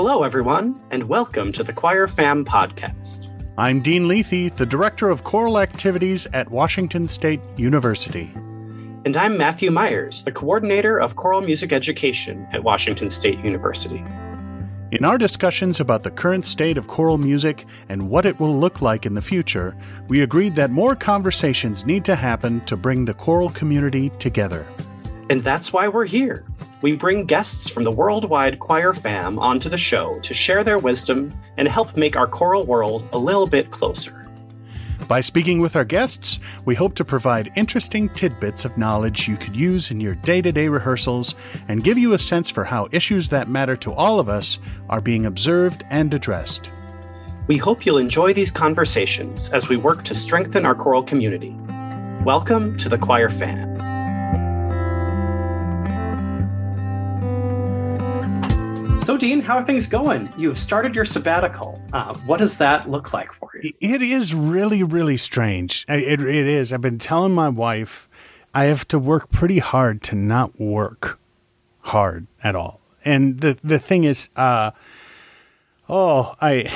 Hello, everyone, and welcome to the Choir Fam podcast. I'm Dean Luethi, the Director of Choral Activities at Washington State University. And I'm Matthew Myers, the Coordinator of Choral Music Education at Washington State University. In our discussions about the current state of choral music and what it will look like in the future, we agreed that more conversations need to happen to bring the choral community together. And that's why we're here. We bring guests from the worldwide choir fam onto the show to share their wisdom and help make our choral world a little bit closer. By speaking with our guests, we hope to provide interesting tidbits of knowledge you could use in your day to day rehearsals and give you a sense for how issues that matter to all of us are being observed and addressed. We hope you'll enjoy these conversations as we work to strengthen our choral community. Welcome to the Choir Fam. So, Dean, how are things going? You've started your sabbatical. Uh, what does that look like for you? It is really, really strange. It, it is. I've been telling my wife I have to work pretty hard to not work hard at all. And the the thing is, uh, oh, I,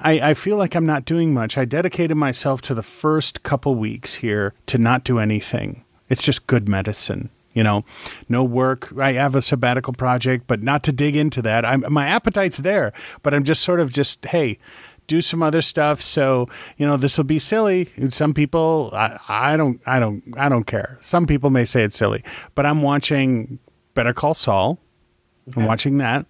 I I feel like I'm not doing much. I dedicated myself to the first couple weeks here to not do anything. It's just good medicine you know, no work. I have a sabbatical project, but not to dig into that. I'm, my appetite's there, but I'm just sort of just, hey, do some other stuff. So, you know, this will be silly. Some people, I, I don't, I don't, I don't care. Some people may say it's silly, but I'm watching Better Call Saul. Okay. I'm watching that.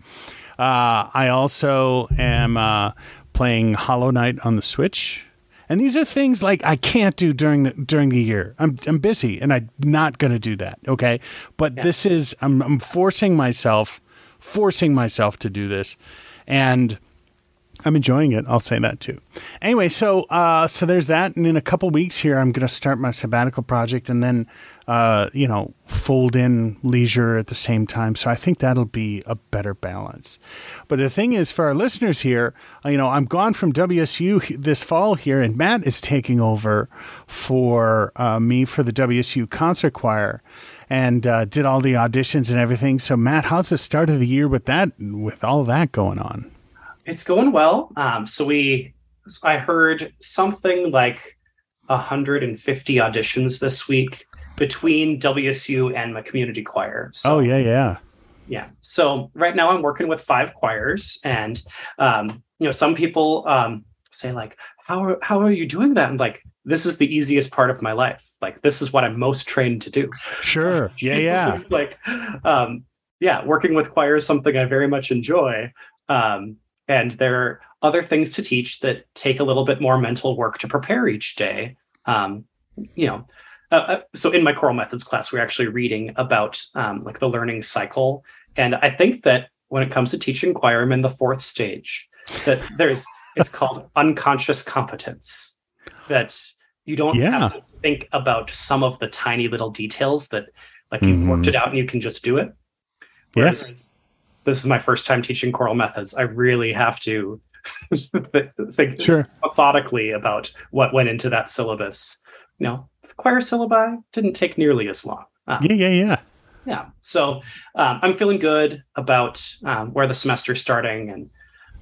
Uh, I also am uh, playing Hollow Knight on the Switch. And these are things like I can't do during the during the year. I'm I'm busy and I'm not going to do that. Okay, but yeah. this is I'm I'm forcing myself, forcing myself to do this, and I'm enjoying it. I'll say that too. Anyway, so uh, so there's that, and in a couple weeks here, I'm going to start my sabbatical project, and then uh, you know, fold in leisure at the same time. So I think that'll be a better balance. But the thing is, for our listeners here, uh, you know, I'm gone from WSU this fall here, and Matt is taking over for uh, me for the WSU concert choir and uh, did all the auditions and everything. So, Matt, how's the start of the year with that, with all that going on? It's going well. Um, so we, I heard something like 150 auditions this week between WSU and my community choir. So, oh yeah, yeah, yeah. So right now I'm working with five choirs, and um, you know, some people um, say like, "How are how are you doing that?" And like, this is the easiest part of my life. Like, this is what I'm most trained to do. Sure. Yeah, yeah. like, um, yeah, working with choir is something I very much enjoy. Um, and there are other things to teach that take a little bit more mental work to prepare each day. Um, you know, uh, uh, so in my choral methods class we're actually reading about um, like the learning cycle and i think that when it comes to teaching choir i'm in the fourth stage that there's it's called unconscious competence that you don't yeah. have to think about some of the tiny little details that like you've mm-hmm. worked it out and you can just do it Whereas, yes this is my first time teaching choral methods i really have to think sure. methodically about what went into that syllabus you know the choir syllabi didn't take nearly as long. Um, yeah, yeah, yeah. Yeah. So um, I'm feeling good about um, where the semester's starting and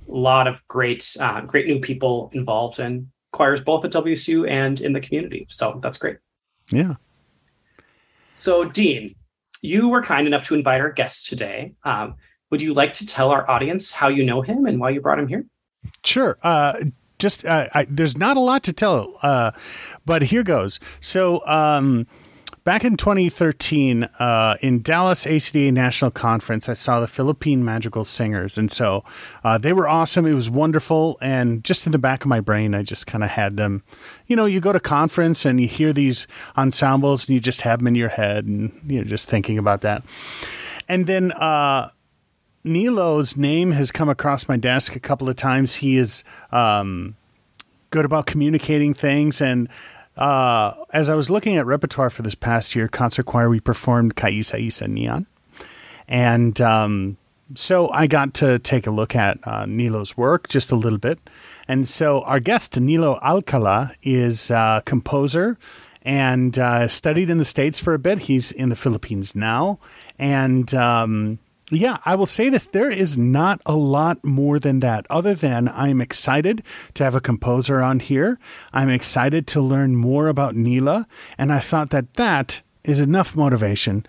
a lot of great, uh, great new people involved in choirs, both at WSU and in the community. So that's great. Yeah. So, Dean, you were kind enough to invite our guest today. Um, would you like to tell our audience how you know him and why you brought him here? Sure. Uh, just uh, I, there's not a lot to tell, uh, but here goes. So. Um, back in 2013 uh, in dallas acda national conference i saw the philippine madrigal singers and so uh, they were awesome it was wonderful and just in the back of my brain i just kind of had them you know you go to conference and you hear these ensembles and you just have them in your head and you're just thinking about that and then uh, Nilo's name has come across my desk a couple of times. He is um, good about communicating things. And uh, as I was looking at repertoire for this past year, concert choir, we performed Ka Isa Isa Niyan. And um, so I got to take a look at uh, Nilo's work just a little bit. And so our guest, Nilo Alcala, is a composer and uh, studied in the States for a bit. He's in the Philippines now. And um, Yeah, I will say this. There is not a lot more than that, other than I'm excited to have a composer on here. I'm excited to learn more about Nilo. And I thought that that is enough motivation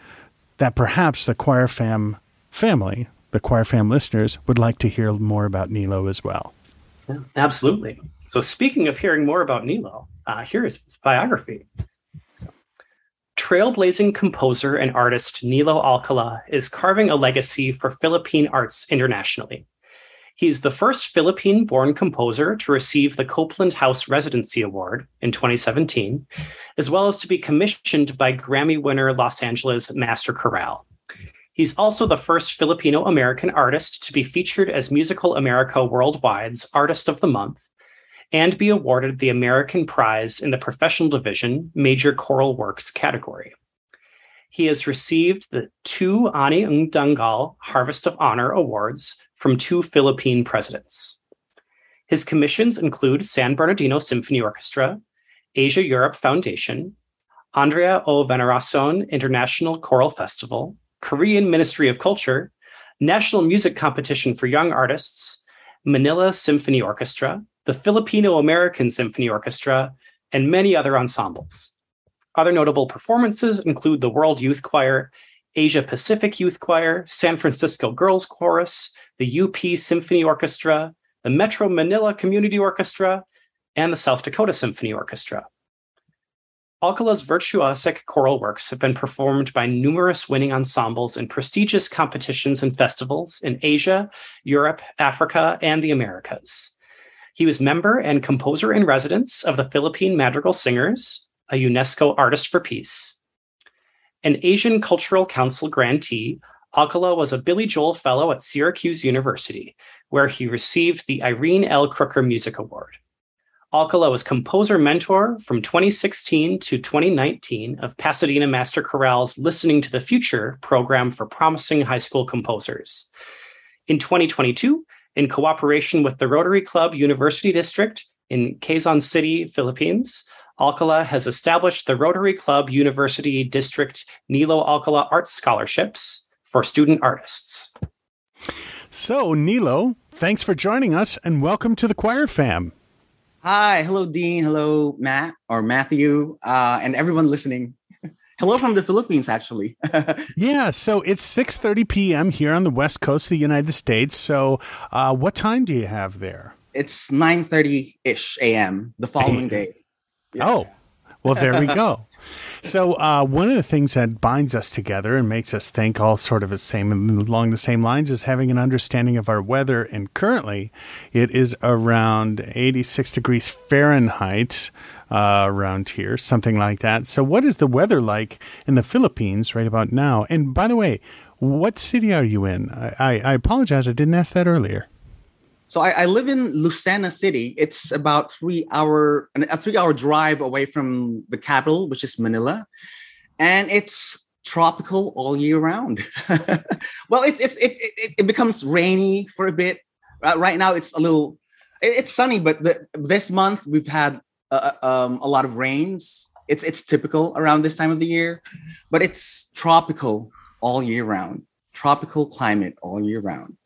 that perhaps the Choir Fam family, the Choir Fam listeners, would like to hear more about Nilo as well. Yeah, absolutely. So, speaking of hearing more about Nilo, uh, here is his biography. Trailblazing composer and artist Nilo Alcala is carving a legacy for Philippine arts internationally. He's the first Philippine born composer to receive the Copland House Residency Award in 2017, as well as to be commissioned by Grammy winner Los Angeles Master Chorale. He's also the first Filipino American artist to be featured as Musical America Worldwide's Artist of the Month and be awarded the American Prize in the Professional Division Major Choral Works category. He has received the two Ani Ng Dangal Harvest of Honor Awards from two Philippine presidents. His commissions include San Bernardino Symphony Orchestra, Asia Europe Foundation, Andrea O. Veneracion International Choral Festival, Korean Ministry of Culture, National Music Competition for Young Artists, Manila Symphony Orchestra, the Filipino American Symphony Orchestra, and many other ensembles. Other notable performances include the World Youth Choir, Asia Pacific Youth Choir, San Francisco Girls Chorus, the UP Symphony Orchestra, the Metro Manila Community Orchestra, and the South Dakota Symphony Orchestra. Alcala's virtuosic choral works have been performed by numerous winning ensembles in prestigious competitions and festivals in Asia, Europe, Africa, and the Americas. He was member and composer in residence of the Philippine Madrigal Singers, a UNESCO Artist for Peace. An Asian Cultural Council grantee, Alcala was a Billy Joel Fellow at Syracuse University, where he received the Irene L. Crooker Music Award. Alcala was composer mentor from 2016 to 2019 of Pasadena Master Chorale's Listening to the Future program for promising high school composers. In 2022, in cooperation with the Rotary Club University District in Quezon City, Philippines. Alcala has established the Rotary Club University District Nilo Alcala Arts Scholarships for student artists. So, Nilo, thanks for joining us and welcome to the Choir Fam. Hi, hello, Dean. Hello, Matt or Matthew, uh, and everyone listening. Hello from the Philippines, actually. yeah, so it's 6:30 p.m. here on the west coast of the United States. So, uh, what time do you have there? It's 9:30 ish a.m. the following day. Yeah. Oh, well, there we go. So uh, one of the things that binds us together and makes us think all sort of the same along the same lines is having an understanding of our weather. And currently, it is around 86 degrees Fahrenheit uh, around here, something like that. So, what is the weather like in the Philippines right about now? And by the way, what city are you in? I, I apologize, I didn't ask that earlier. So I, I, live in Lucena City. It's about three hour a three hour drive away from the capital, which is Manila, and it's tropical all year round. well, it's it's it, it, it becomes rainy for a bit. Uh, right now, it's a little it's sunny, but the, this month we've had uh, uh, um, a lot of rains. It's it's typical around this time of the year, but it's tropical all year round. Tropical climate all year round.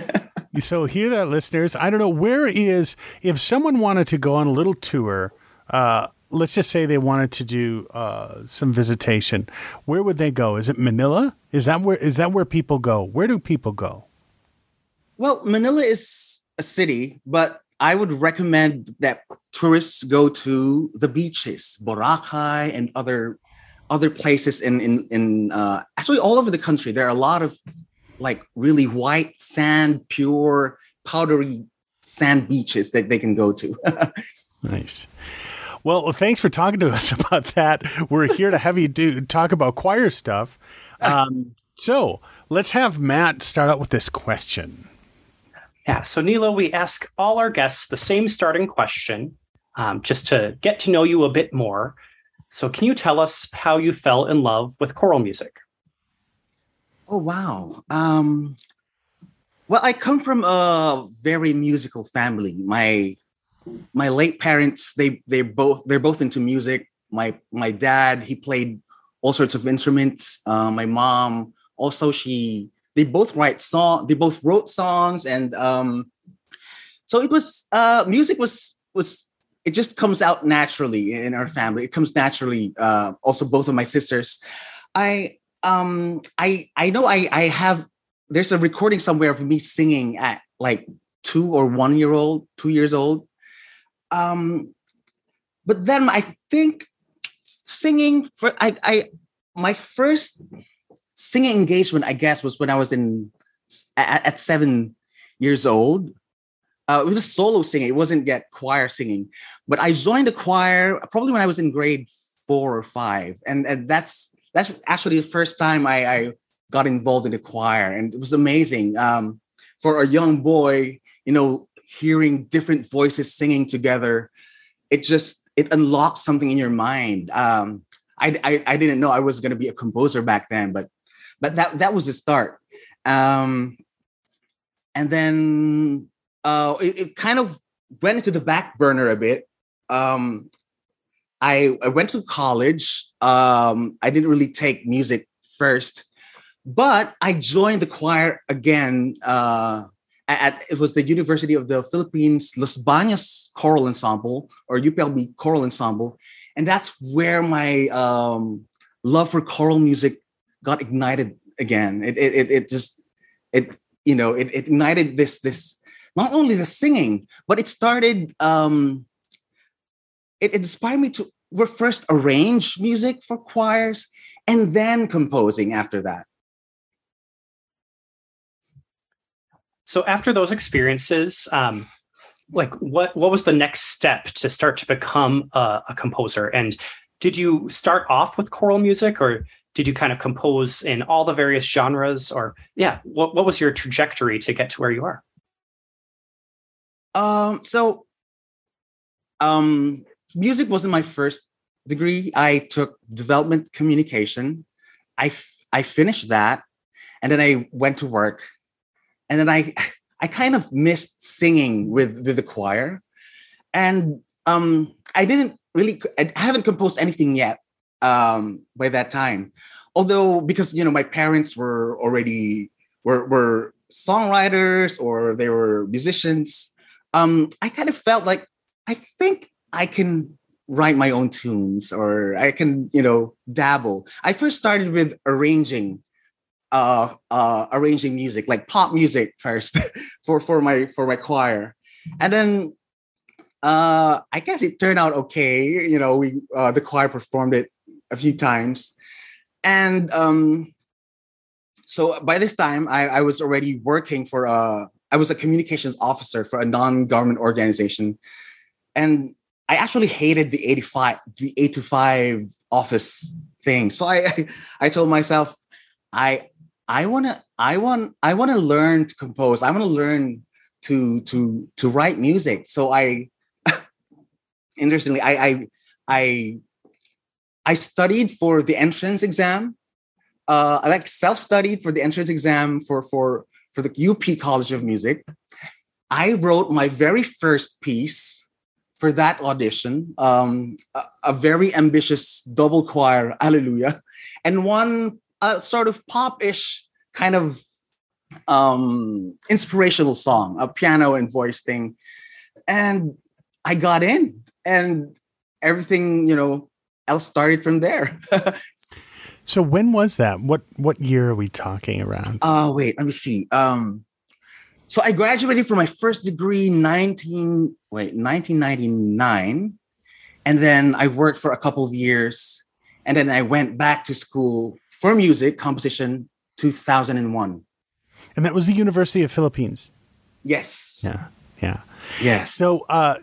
so hear that, listeners. I don't know where is if someone wanted to go on a little tour. Uh, let's just say they wanted to do uh, some visitation. Where would they go? Is it Manila? Is that where is that where people go? Where do people go? Well, Manila is a city, but I would recommend that tourists go to the beaches, Boracay and other other places in in in uh, actually all over the country. There are a lot of like really white sand, pure powdery sand beaches that they can go to. nice. Well, thanks for talking to us about that. We're here to have you do talk about choir stuff. Um, so let's have Matt start out with this question. Yeah. So, Nilo, we ask all our guests the same starting question um, just to get to know you a bit more. So, can you tell us how you fell in love with choral music? Oh, wow. Um, well, I come from a very musical family. My my late parents they they both they're both into music. My my dad he played all sorts of instruments. Uh, my mom also she they both write song. They both wrote songs, and um, so it was uh, music was was it just comes out naturally in our family. It comes naturally. Uh, also, both of my sisters. I um I I know I I have there's a recording somewhere of me singing at like two or one year old, two years old. Um, but then I think singing for I I my first singing engagement, I guess, was when I was in at, at seven years old. Uh, it was solo singing. It wasn't yet choir singing, but I joined the choir probably when I was in grade four or five, and, and that's that's actually the first time I, I got involved in the choir, and it was amazing. Um, for a young boy, you know, hearing different voices singing together, it just it unlocks something in your mind. Um, I, I, I didn't know I was going to be a composer back then, but but that that was the start. Um, and then uh, it, it, kind of went into the back burner a bit. Um, I, I went to college. Um, I didn't really take music first, but I joined the choir again. Uh, at it was the University of the Philippines Los Baños Choral Ensemble or UPLB Choral Ensemble, and that's where my um, love for choral music got ignited again. It it it, just it you know it, it ignited this this not only the singing, but it started um it, it inspired me to first arrange music for choirs and then composing after that. So after those experiences, um, like what what was the next step to start to become a, a, composer? And did you start off with choral music, or did you kind of compose in all the various genres? Or yeah, what what was your trajectory to get to where you are? Um, so, um, music wasn't my first degree. I took development communication. I f- I finished that, and then I went to work, and then I I kind of missed singing with, with the choir, and um, I didn't really I haven't composed anything yet um, by that time. Although because you know my parents were already were were songwriters or they were musicians, um, I kind of felt like I think I can write my own tunes or I can, you know, dabble. I first started with arranging uh uh arranging music, like pop music first for for my for my choir. And then uh I guess it turned out okay. You know, we uh the choir performed it a few times. And um so by this time I, I was already working for a I was a communications officer for a non-government organization. And I actually hated the 85, the 8 to 5 office thing. So I I told myself, I I wanna I want I wanna learn to compose. I wanna learn to to to write music. So I interestingly, I I I I studied for the entrance exam. Uh, I like self-studied for the entrance exam for for for the UP College of Music. I wrote my very first piece for that audition, um, a, a, very ambitious double choir, Hallelujah, and one uh, sort of pop-ish kind of um, inspirational song, a piano and voice thing. And I got in and everything, you know, else started from there. So when was that? What what year are we talking around? Oh, uh, wait, let me see. Um, so I graduated from my first degree 19 wait 1999, and then I worked for a couple of years, and then I went back to school for music composition 2001. And that was the University of Philippines. Yes. Yeah. Yeah. Yes. So uh,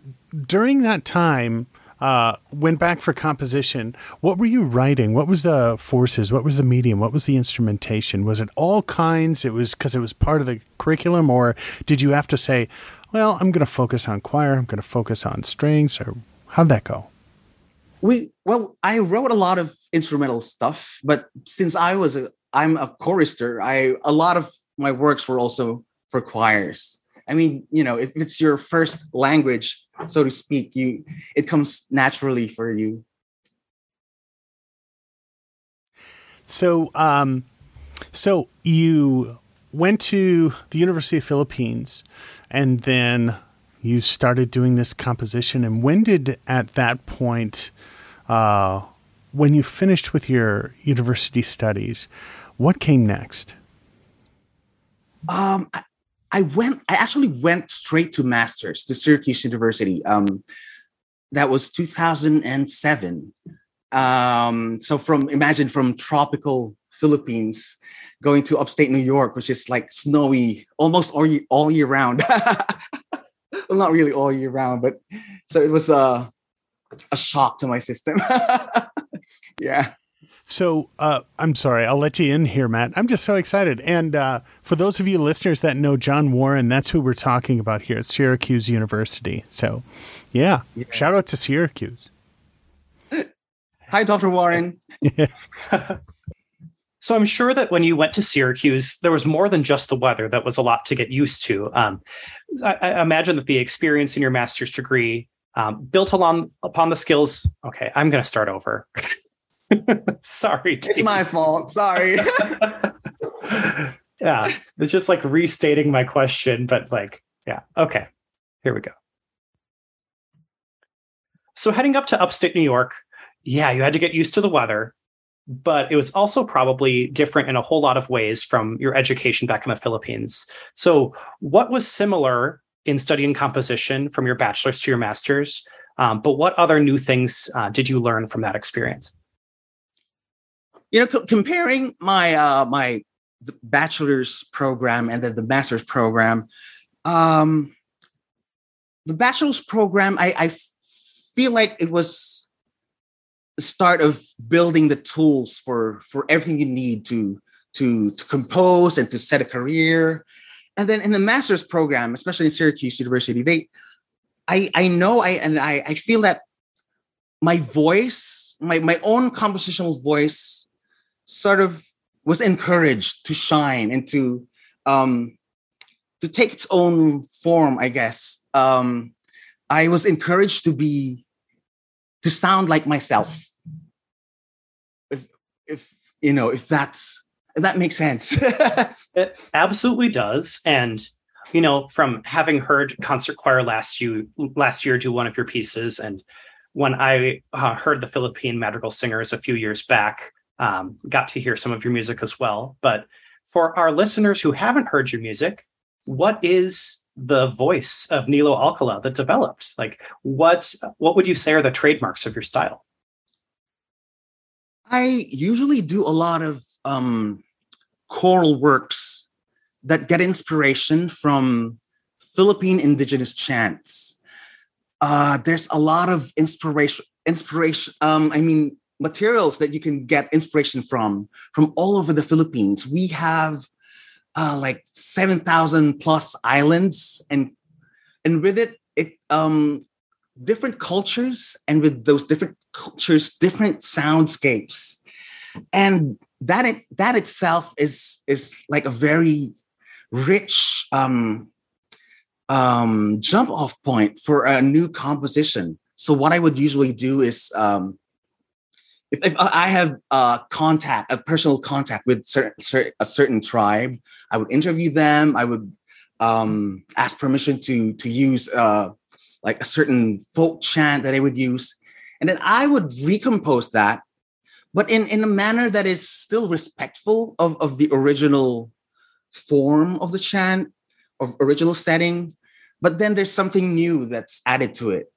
during that time, uh, went back for composition. What were you writing? What was the forces? What was the medium? What was the instrumentation? Was it all kinds? It was because it was part of the curriculum, or did you have to say, "Well, I'm going to focus on choir. I'm going to focus on strings," or how'd that go? We well, I wrote a lot of instrumental stuff, but since I was a I'm a chorister, I a lot of my works were also for choirs. I mean, you know, if it's your first language, so to speak, you it comes naturally for you. So, um, so you went to the University of Philippines, and then you started doing this composition. And when did, at that point, uh, when you finished with your university studies, what came next? Um, I, went. I actually went straight to masters to Syracuse University. Um, that was 2007. Um, so from imagine from tropical Philippines going to upstate New York, which is like snowy almost all year, all year round. well, not really all year round, but so it was a a shock to my system. yeah. So uh, I'm sorry, I'll let you in here, Matt. I'm just so excited. And uh, for those of you listeners that know John Warren, that's who we're talking about here at Syracuse University. So, yeah, yeah. shout out to Syracuse. Hi, Dr. Warren. so I'm sure that when you went to Syracuse, there was more than just the weather that was a lot to get used to. Um, I, I, imagine that the experience in your master's degree um, built along upon the skills. Okay, I'm going to start over. Sorry, team. it's my fault. Sorry. yeah, it's just like restating my question, but like, yeah, okay, here we go. So heading up to upstate New York, yeah, you had to get used to the weather, but it was also probably different in a whole lot of ways from your education back in the Philippines. So, what was similar in studying composition from your bachelor's to your master's? Um, but what other new things uh, did you learn from that experience? You know, co- comparing my uh, my bachelor's program and then the master's program, um, the bachelor's program, I, I feel like it was the start of building the tools for for everything you need to to to compose and to set a career. And then in the master's program especially in syracuse university they i i know i and i i feel that my voice my my own compositional voice sort of was encouraged to shine and to um to take its own form i guess. Um i was encouraged to be to sound like myself. If if you know if that's if that makes sense. It absolutely does. And you know from having heard concert choir last you last year do one of your pieces and when i uh, heard the philippine madrigal singers a few years back um, got to hear some of your music as well but for our listeners who haven't heard your music what is the voice of Nilo Alcala that developed? Like, what what would you say are the trademarks of your style? I usually do a lot of um, choral works that get inspiration from Philippine indigenous chants. Uh, there's a lot of inspiration, inspiration. Um, I mean, materials that you can get inspiration from from all over the Philippines. We have uh, like 7,000 plus islands and and with it it um different cultures and with those different cultures different soundscapes and that it that itself is is like a very rich um um jump off point for a new composition so what i would usually do is um if, if I have a contact, a personal contact with certain, a certain tribe, I would interview them. I would um, ask permission to to use uh, like a certain folk chant that they would use, and then I would recompose that, but in in a manner that is still respectful of of the original form of the chant, of original setting, but then there's something new that's added to it,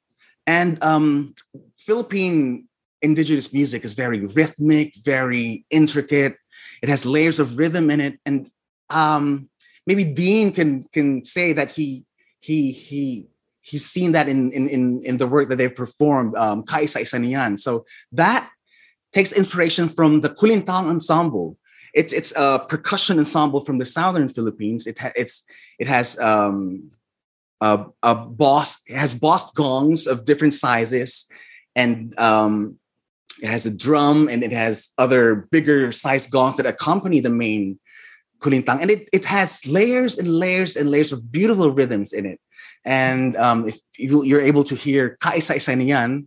and um, Philippine indigenous music is very rhythmic, very intricate. It has layers of rhythm in it, and um, maybe Dean can can say that he he he he's seen that in in in, in the work that they've performed, um. So that takes inspiration from the Kulintang ensemble. It's it's a percussion ensemble from the southern Philippines. It ha- it's it has um, a, a boss has boss gongs of different sizes and um, it has a drum and it has other bigger size gongs that accompany the main kulintang. And it, it has layers and layers and layers of beautiful rhythms in it. And um, if you're able to hear Ka Isa Isa Niyan,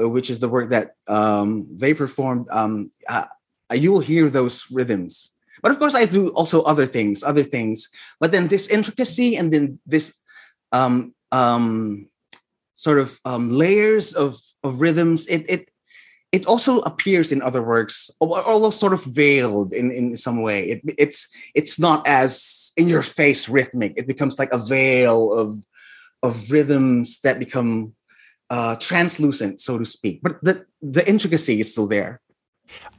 uh, which is the work that um, they performed, um, uh, you will hear those rhythms. but of course i do also other things other things but then this intricacy and then this um um sort of um layers of of rhythms it it it also appears in other works although sort of veiled in in some way. It, it's it's not as in your face rhythmic. It becomes like a veil of of rhythms that become uh translucent so to speak. But the the intricacy is still there.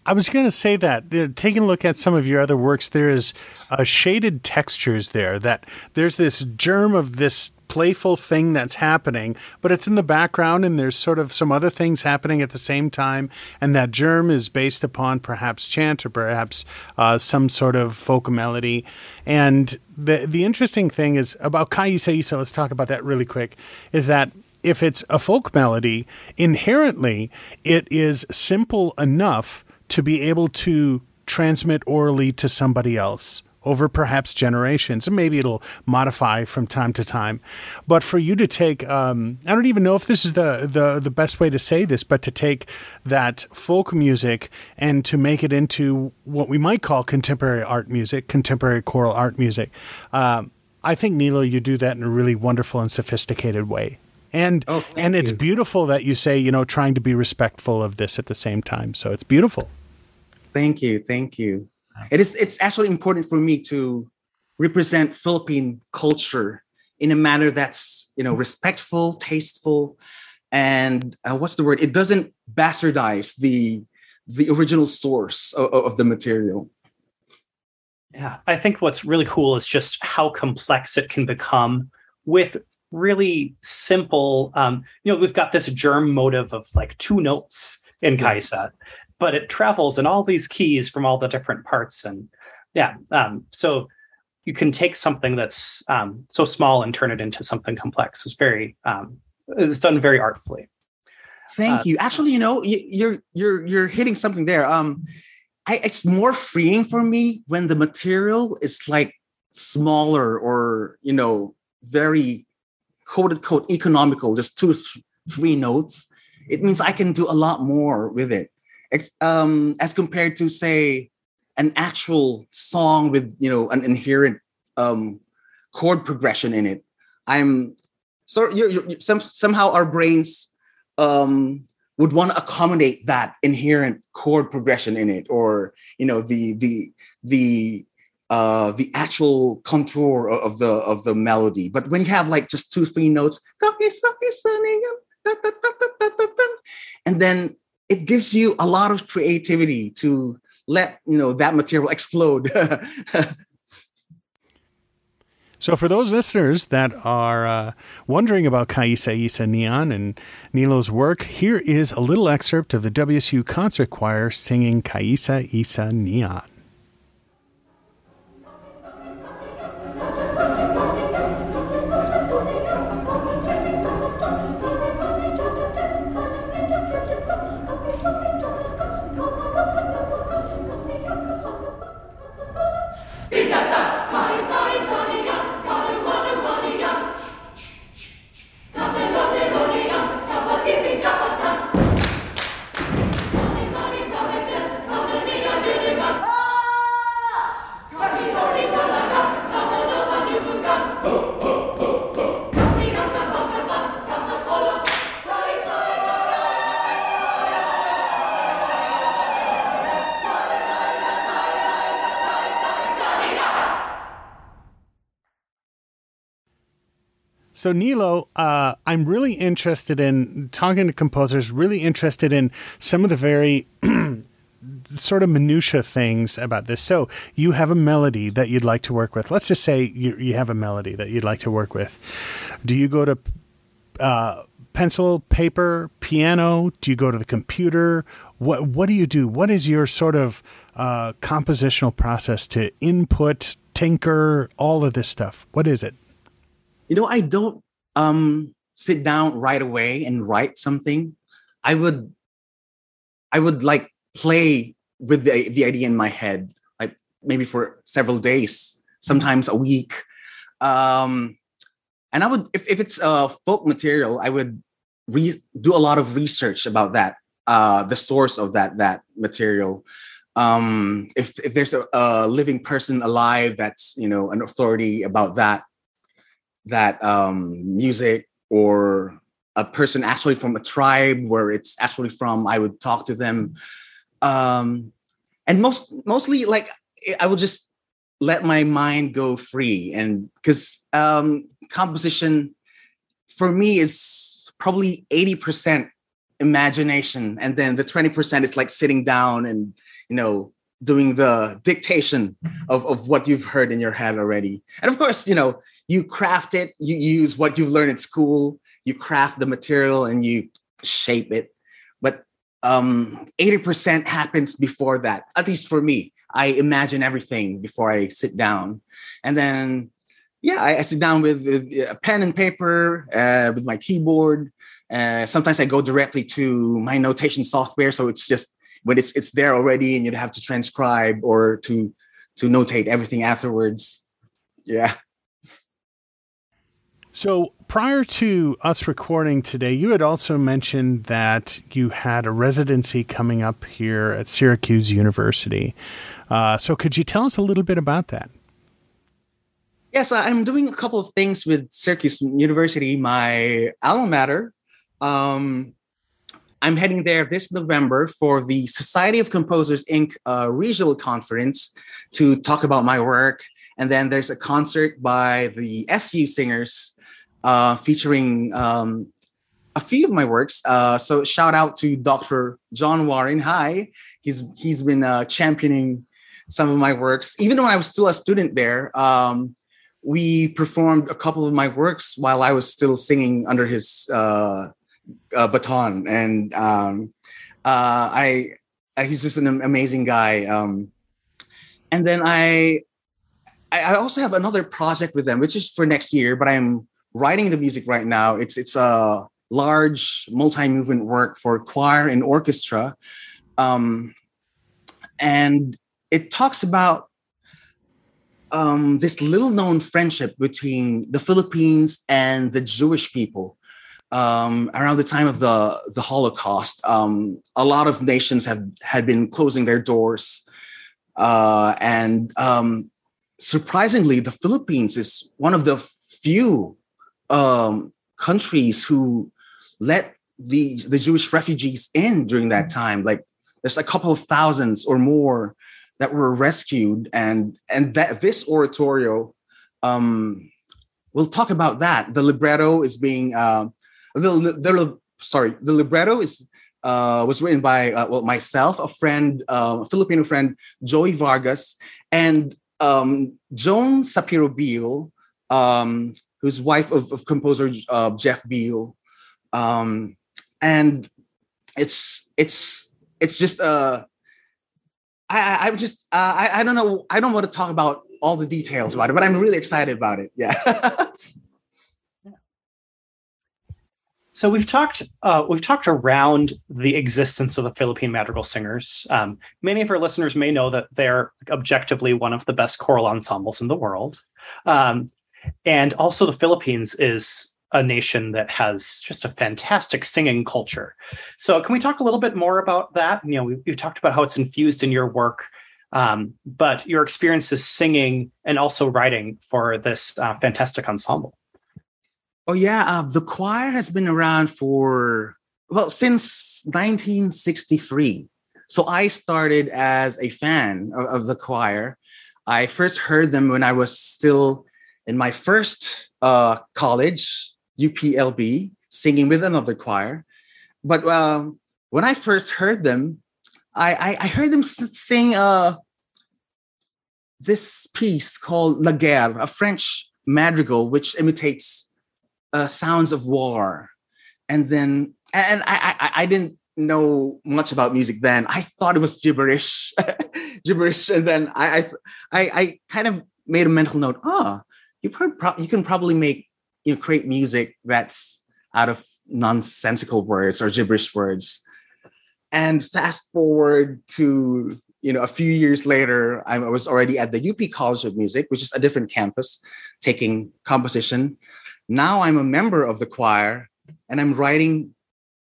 I was going to say that taking a look at some of your other works, there is uh, shaded textures there. That there's this germ of this playful thing that's happening, but it's in the background, and there's sort of some other things happening at the same time, and that germ is based upon perhaps chant or perhaps uh, some sort of folk melody. And the the interesting thing is about Ka Isa Isa. Let's talk about that really quick. Is that if it's a folk melody, inherently it is simple enough to be able to transmit orally to somebody else over perhaps generations, and maybe it'll modify from time to time. But for you to take, um, I don't even know if this is the, the the best way to say this, but to take that folk music and to make it into what we might call contemporary art music, contemporary choral art music. Um, I think Nilo, you do that in a really wonderful and sophisticated way. And oh, and it's beautiful that you say, you know, trying to be respectful of this at the same time. So it's beautiful. Thank you. Thank you. It is it's actually important for me to represent Philippine culture in a manner that's, you know, respectful, tasteful, and uh, what's the word? It doesn't bastardize the the original source of, of the material. Yeah, I think what's really cool is just how complex it can become with really simple um, you know we've got this germ motive of like two notes in Ka Isa but it travels in all these keys from all the different parts and yeah um, so you can take something that's um, so small and turn it into something complex. It's very um, it's done very artfully. Thank uh, you. Actually you know you're you're you're hitting something there. Um I, it's more freeing for me when the material is like smaller or you know very quote unquote economical, just two, three notes, it means I can do a lot more with it. Um, as compared to say an actual song with you know an inherent um, chord progression in it. I'm so you're, you're, some, somehow our brains um, would want to accommodate that inherent chord progression in it, or you know the the the uh, the actual contour of the of the melody. But when you have like just two three notes, and then it gives you a lot of creativity to let you know that material explode. So, for those listeners that are uh, wondering about Ka Isa Isa Niyan and Nilo's work, here is a little excerpt of the WSU Concert Choir singing Ka Isa Isa Niyan. So Nilo, uh, I'm really interested in talking to composers. Really interested in some of the very sort of minutia things about this. So you have a melody that you'd like to work with. Let's just say you, you have a melody that you'd like to work with. Do you go to uh, pencil, paper, piano? Do you go to the computer? What What do you do? What is your sort of uh, compositional process to input, tinker, all of this stuff? What is it? You know, I don't um sit down right away and write something. I would I would like play with the, the idea in my head, like maybe for several days, sometimes a week. Um and I would if, if it's a folk material, I would re- do a lot of research about that, uh the source of that that material. um, if if there's a, a, living person alive that's you know an authority about that that um, music or a person actually from a tribe where it's actually from, I would talk to them. Um, and most mostly like I will just let my mind go free and because um, composition for me is probably 80% imagination and then the 20% is like sitting down and you know doing the dictation of, of what you've heard in your head already. And of course you know you craft it you use what you've learned at school you craft the material and you shape it. But um 80% happens before that at least for me. I imagine everything before i sit down. And then yeah i, I sit down with, with, a pen and paper uh, with my keyboard. Uh, sometimes i go directly to my notation software so it's just when it's it's there already and you'd have to transcribe or to to notate everything afterwards. Yeah. So prior to us recording today you had also mentioned that you had a residency coming up here at syracuse university. Uh, so could you tell us a little bit about that? Yes i'm doing a couple of things with syracuse university my alma mater. Um, I'm heading there this November for the Society of Composers Inc. Uh, regional conference to talk about my work. And then there's a concert by the SU singers uh, featuring um, a few of my works. Uh, so shout out to Dr. John Warren. Hi, he's he's been uh, championing some of my works. Even when I was still a student there, um, we performed a couple of my works while I was still singing under his uh, uh, baton, and um, uh, I, I, he's just an amazing guy. Um, and then I, I also have another project with them, which is for next year. But I'm writing the music right now. It's it's a large multi-movement work for choir and orchestra, um, and it talks about um, this little known friendship between the Philippines and the Jewish people um, around the time of the the Holocaust, um, a lot of nations have had been closing their doors, uh, and um, surprisingly, the Philippines is one of the few um, countries who let the the Jewish refugees in during that time. Like, there's a couple of thousands or more that were rescued, and and that this oratorio. Um, we'll talk about that. The libretto is being uh, the the sorry the libretto is uh, was written by uh, well myself, a friend, uh, a Filipino friend, Joey Vargas, and um, Joan Sapiro Beal, um, who's wife of, of composer uh, Jeff Beal, um, and it's it's it's just uh, I I just uh, I I don't know I don't want to talk about all the details about it, but I'm really excited about it. Yeah. So we've talked uh, we've talked around the existence of the Philippine Madrigal Singers. Um, many of our listeners may know that they're objectively one of the best choral ensembles in the world, um, and also the Philippines is a nation that has just a fantastic singing culture. So can we talk a little bit more about that? You know, we, have talked about how it's infused in your work, um, but your experiences singing and also writing for this uh, fantastic ensemble. Oh yeah, uh, the choir has been around for well since 1963. So I started as a fan of, of, the choir. I first heard them when I was still in my first uh, college, UPLB, singing with another choir. But uh, when I first heard them, I, I, I heard them sing uh, this piece called La Guerre, a French madrigal which imitates uh, sounds of war, and then and I, I I didn't know much about music then. I thought it was gibberish, gibberish, and then I, I I kind of made a mental note. Oh, you pro- you can probably make you know create music that's out of nonsensical words or gibberish words. And fast forward to you know a few years later, I was already at the UP College of Music, which is a different campus, taking composition. Now I'm a member of the choir and I'm writing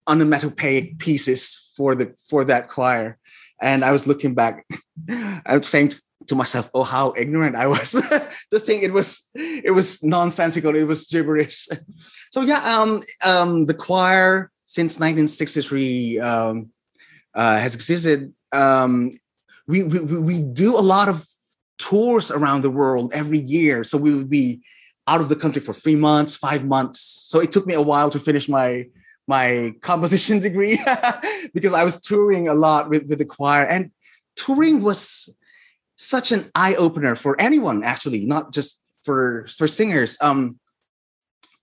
onomatopoeic pieces for the for that choir. and I was looking back. I was saying to myself, "Oh, how ignorant I was!" Just think it was it was nonsensical. It was gibberish. so yeah, um, um, the choir since 1963 um, uh, has existed. Um, we, we we do a lot of tours around the world every year. So we would be out of the country for three months, five months. So it took me a while to finish my my composition degree because I was touring a lot with, with the choir. And touring was such an eye-opener for anyone, actually, not just for for singers. Um,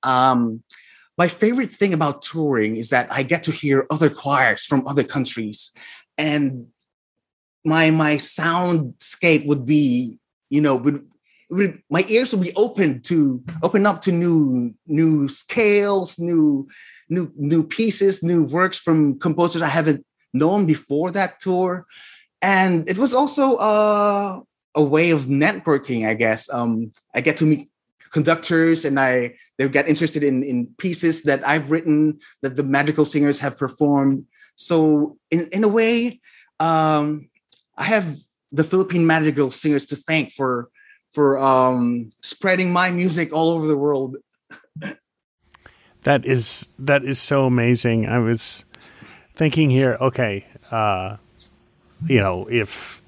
um, my favorite thing about touring is that I get to hear other choirs from other countries. And my my soundscape would be, you know, would my ears would be open to open up to new new scales, new new new pieces, new works from composers I haven't known before that tour, and it was also uh, a way of networking, I guess. Um, I get to meet conductors, and I they get interested in in pieces that I've written that the Madrigal Singers have performed. So in in a way, um, I have the Philippine Madrigal Singers to thank for for um, spreading my music all over the world. that is that is so amazing. I was thinking here, okay, uh, you know, if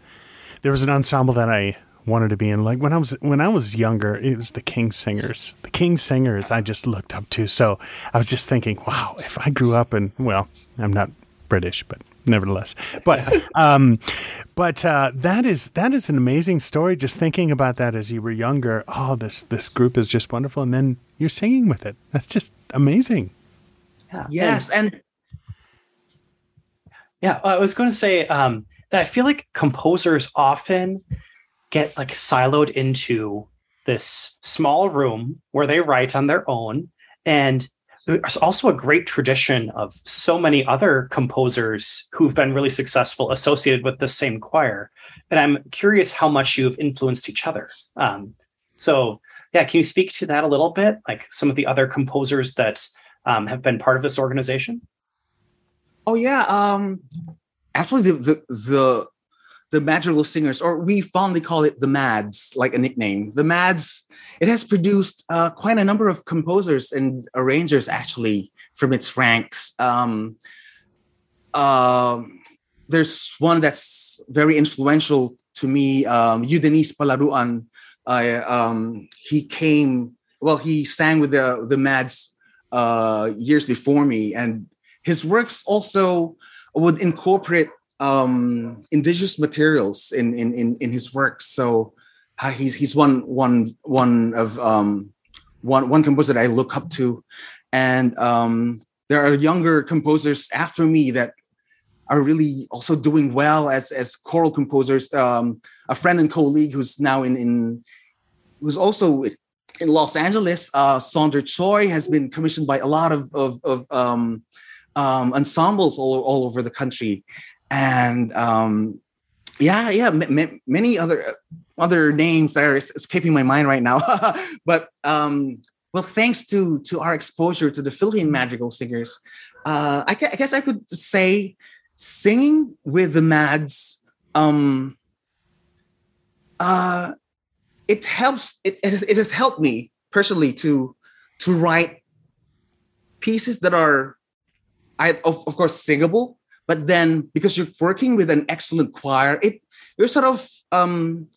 there was an ensemble that I wanted to be in, like when I was when I was younger, it was the King Singers. The King Singers I just looked up to. So I was just thinking, wow, if I grew up and well, I'm not British, but nevertheless. But um, but uh, that is that is an amazing story. Just thinking about that as you were younger. Oh, this this group is just wonderful, and then you're singing with it. That's just amazing. Yeah. Yes, and, and yeah, I was going to say um, that I feel like composers often get like siloed into this small room where they write on their own and there's also a great tradition of so many other composers who've been really successful associated with the same choir. And I'm curious how much you've influenced each other. Um, so, yeah, can you speak to that a little bit? Like some of the other composers that um, have been part of this organization? Oh yeah, um, actually, the the the the Madrigal Singers, or we fondly call it the Mads, like a nickname. The Mads it has produced uh, quite a number of composers and arrangers actually from its ranks. Um, uh, there's one that's very influential to me, um, Eudenice Palaruan. Um, he came, well, he sang with the, the Mads uh, years before me, and his works also would incorporate um, indigenous materials in, in, in, in his works. So he's he's one one one of um, one one composer that I look up to, and um, there are younger composers after me that are really also doing well as as choral composers. Um, a friend and colleague who's now in in who's also in Los Angeles, uh, Saunder Choi has been commissioned by a lot of of, of um, um, ensembles all, all over the country, and um, yeah, yeah, m- m- many other other names that are escaping my mind right now. but um, well, thanks to to our exposure to the Philippine Madrigal Singers, uh, I, I, guess I could say singing with the Mads. Um, uh, it helps. It, it, has, it has helped me personally to to write pieces that are, I of, of course singable, but then because you're working with an excellent choir, it you're sort of um,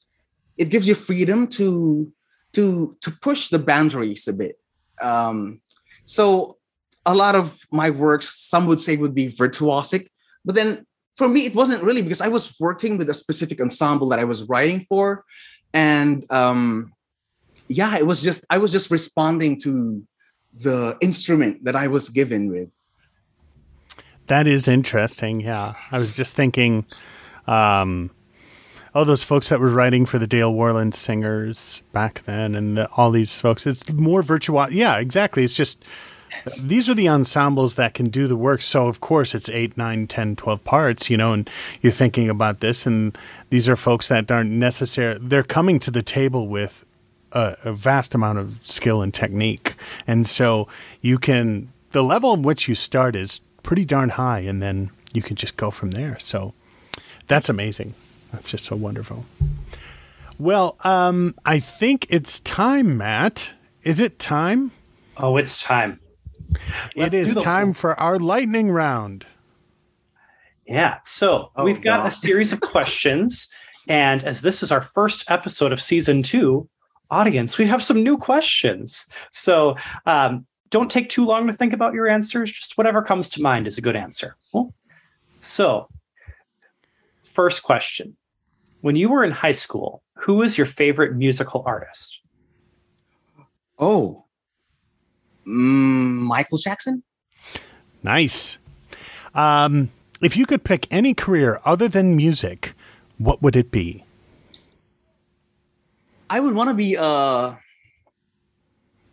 it gives you freedom to to to push the boundaries a bit. Um, so a lot of my works, some would say, would be virtuosic, but then for me, it wasn't really because I was working with a specific ensemble that I was writing for, and um, yeah, it was just I was just responding to the instrument that I was given with. That is interesting. Yeah, I was just thinking. Um, oh, those folks that were writing for the Dale Warland singers back then, and the, all these folks. It's more virtual. Yeah, exactly. It's just these are the ensembles that can do the work. So of course it's eight, nine, 10, 12 parts, you know, and you're thinking about this, and these are folks that aren't necessary. They're coming to the table with a, a vast amount of skill and technique, and so you can the level in which you start is pretty darn high, and then you can just go from there. So That's amazing. That's just so wonderful. Well, um, I think it's time, Matt. Is it time? Oh, it's time. Let's it is time for our lightning round. Yeah. So oh, we've got a series of questions. And as this is our first episode of season two, audience, we have some new questions. So um, don't take too long to think about your answers. Just whatever comes to mind is a good answer. Cool. So, first question When you were in high school, who was your favorite musical artist? Oh, mm, Michael Jackson. Nice. Um, if you could pick any career other than music, what would it be? I would want to be a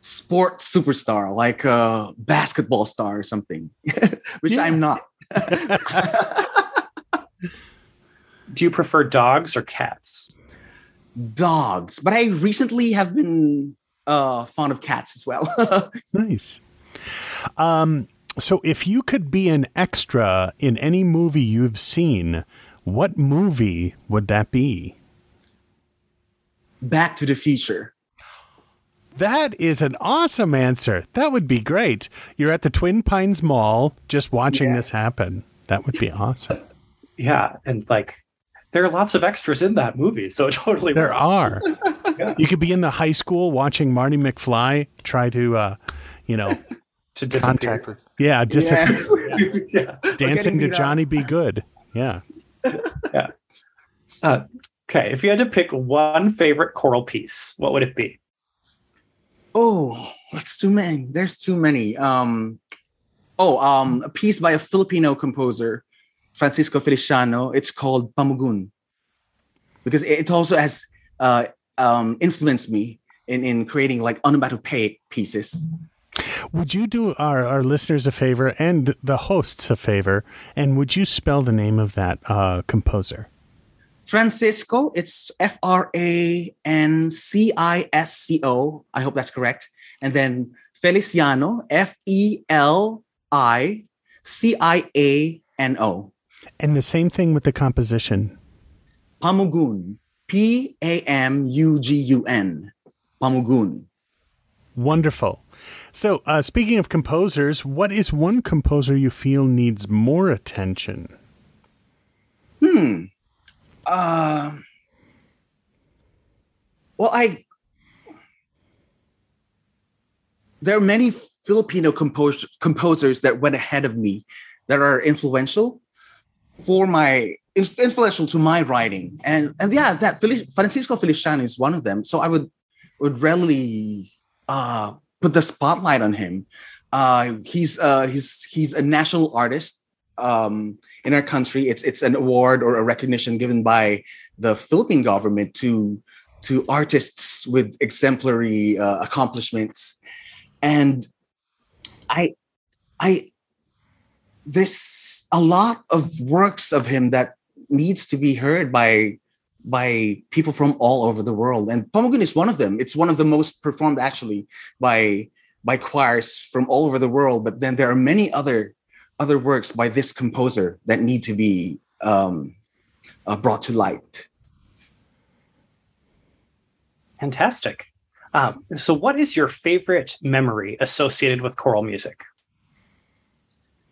sports superstar, like a basketball star or something, which I'm not. Do you prefer dogs or cats? Dogs, but I recently have been uh, fond of cats as well. nice. Um, so, if you could be an extra in any movie you've seen, what movie would that be? Back to the Future. That is an awesome answer. That would be great. You're at the Twin Pines Mall just watching yes. this happen. That would be awesome. Yeah, and like there are lots of extras in that movie, so totally there works. are. yeah. You could be in the high school watching Marty McFly try to, uh, you know, to disappear. With, yeah, disappear. Yes. yeah. Dancing to Johnny B. Goode. Yeah. yeah. Uh, okay, if you had to pick one favorite choral piece, what would it be? Oh, that's too many. There's too many. Um, oh, um, a piece by a Filipino composer, Francisco Feliciano. It's called Pamugun, because it also has uh, um, influenced me in in creating like onomatopoeic pieces. Would you do our, our listeners a favor and the hosts a favor, and would you spell the name of that uh, composer? Francisco, it's F R A N C I S C O. I hope that's correct. And then Feliciano, F E L I C I A N O. And the same thing with the composition. Pamugun, P A M U G U N. Pamugun. Wonderful. So, uh, speaking of composers, what is one composer you feel needs more attention? Hmm. Uh, well, I there are many Filipino compos- composers that went ahead of me that are influential for my influential to my writing, and and yeah, that Francisco Feliciano is one of them. So I would would readily uh, put the spotlight on him. Uh, he's uh, he's he's a national artist um, in our country. It's it's an award or a recognition given by the Philippine government to to artists with exemplary uh, accomplishments, and I I there's a lot of works of him that needs to be heard by by people from all over the world. And Pamugun is one of them. It's one of the most performed actually by by choirs from all over the world. But then there are many other other works by this composer that need to be um, uh, brought to light. Fantastic. Um, so, what is your favorite memory associated with choral music?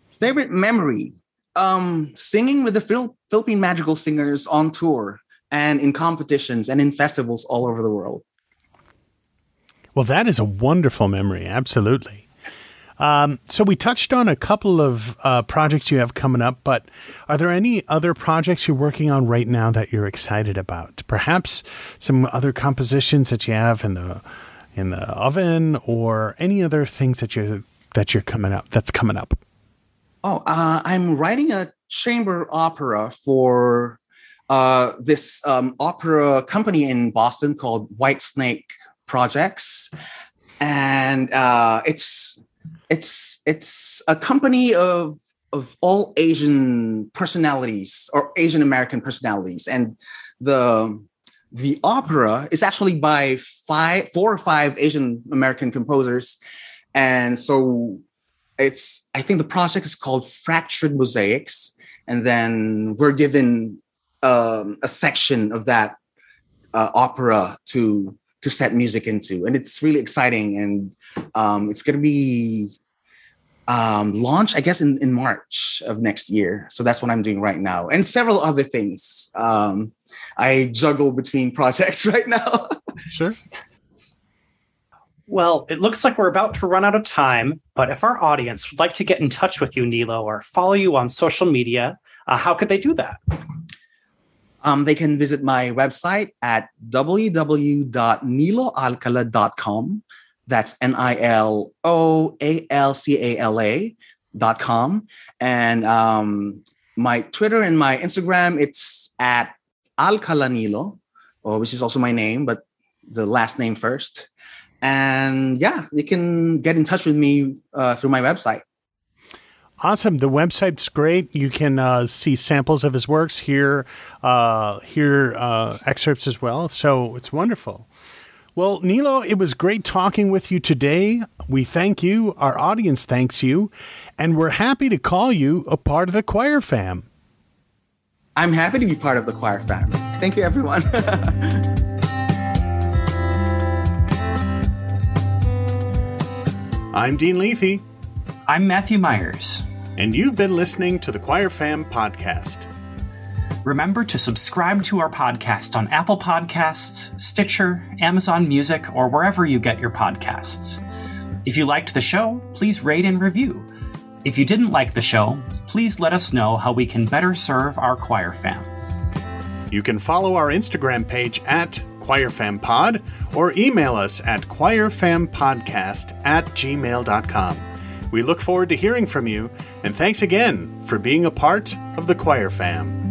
Favorite memory? Um, singing with the Phil- Philippine Madrigal Singers on tour and in competitions and in festivals all over the world. Well, that is a wonderful memory. Absolutely. Um, so we touched on a couple of uh, projects you have coming up, but are there any other projects you're working on right now that you're excited about? Perhaps some other compositions that you have in the in the oven, or any other things that you that you're coming up that's coming up. Oh, uh, I'm writing a chamber opera for uh, this um, opera company in Boston called White Snake Projects, and uh, it's it's it's a company of of all Asian personalities or Asian American personalities, and the the opera is actually by five, four or five Asian American composers, and so it's I think the project is called Fractured Mosaics, and then we're given um, a section of that uh, opera to to set music into, and it's really exciting. And um, it's going to be um, launched, I guess, in, in March of next year. So that's what I'm doing right now, and several other things. Um, I juggle between projects right now. Sure. Well, it looks like we're about to run out of time, but if our audience would like to get in touch with you, Nilo, or follow you on social media, uh, how could they do that? Um, they can visit my website at www.niloalcala.com. That's N I L O A L C A L A dot com. And um, my Twitter and my Instagram, it's at Alcala Nilo, or which is also my name, but the last name first. And yeah, you can get in touch with me uh, through my website. Awesome. The website's great. You can uh, see samples of his works, hear uh, hear uh, excerpts as well. So it's wonderful. Well, Nilo, it was great talking with you today. We thank you. Our audience thanks you, and we're happy to call you a part of the choir fam. I'm happy to be part of the choir fam. Thank you, everyone. I'm Dean Luethi. I'm Matthew Myers. And you've been listening to the Choir Fam podcast. Remember to subscribe to our podcast on Apple Podcasts, Stitcher, Amazon Music, or wherever you get your podcasts. If you liked the show, please rate and review. If you didn't like the show, please let us know how we can better serve our choir fam. You can follow our Instagram page at choirfampod or email us at choirfampodcast at gmail.com. We look forward to hearing from you, and thanks again for being a part of the Choir Fam.